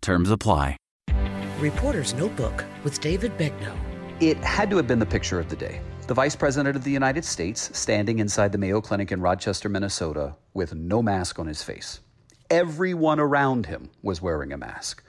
Terms apply. Reporter's Notebook with David Begnaud. It had to have been the picture of the day. The Vice President of the United States standing inside the Mayo Clinic in Rochester, Minnesota, with no mask on his face. Everyone around him was wearing a mask.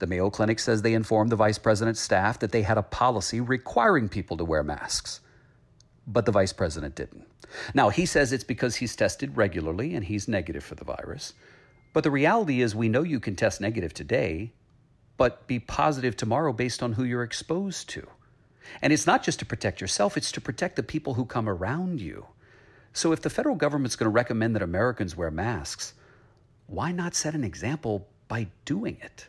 The Mayo Clinic says they informed the Vice President's staff that they had a policy requiring people to wear masks. But the Vice President didn't. Now, he says it's because he's tested regularly and he's negative for the virus. But the reality is, we know you can test negative today, but be positive tomorrow based on who you're exposed to. And it's not just to protect yourself, it's to protect the people who come around you. So if the federal government's going to recommend that Americans wear masks, why not set an example by doing it?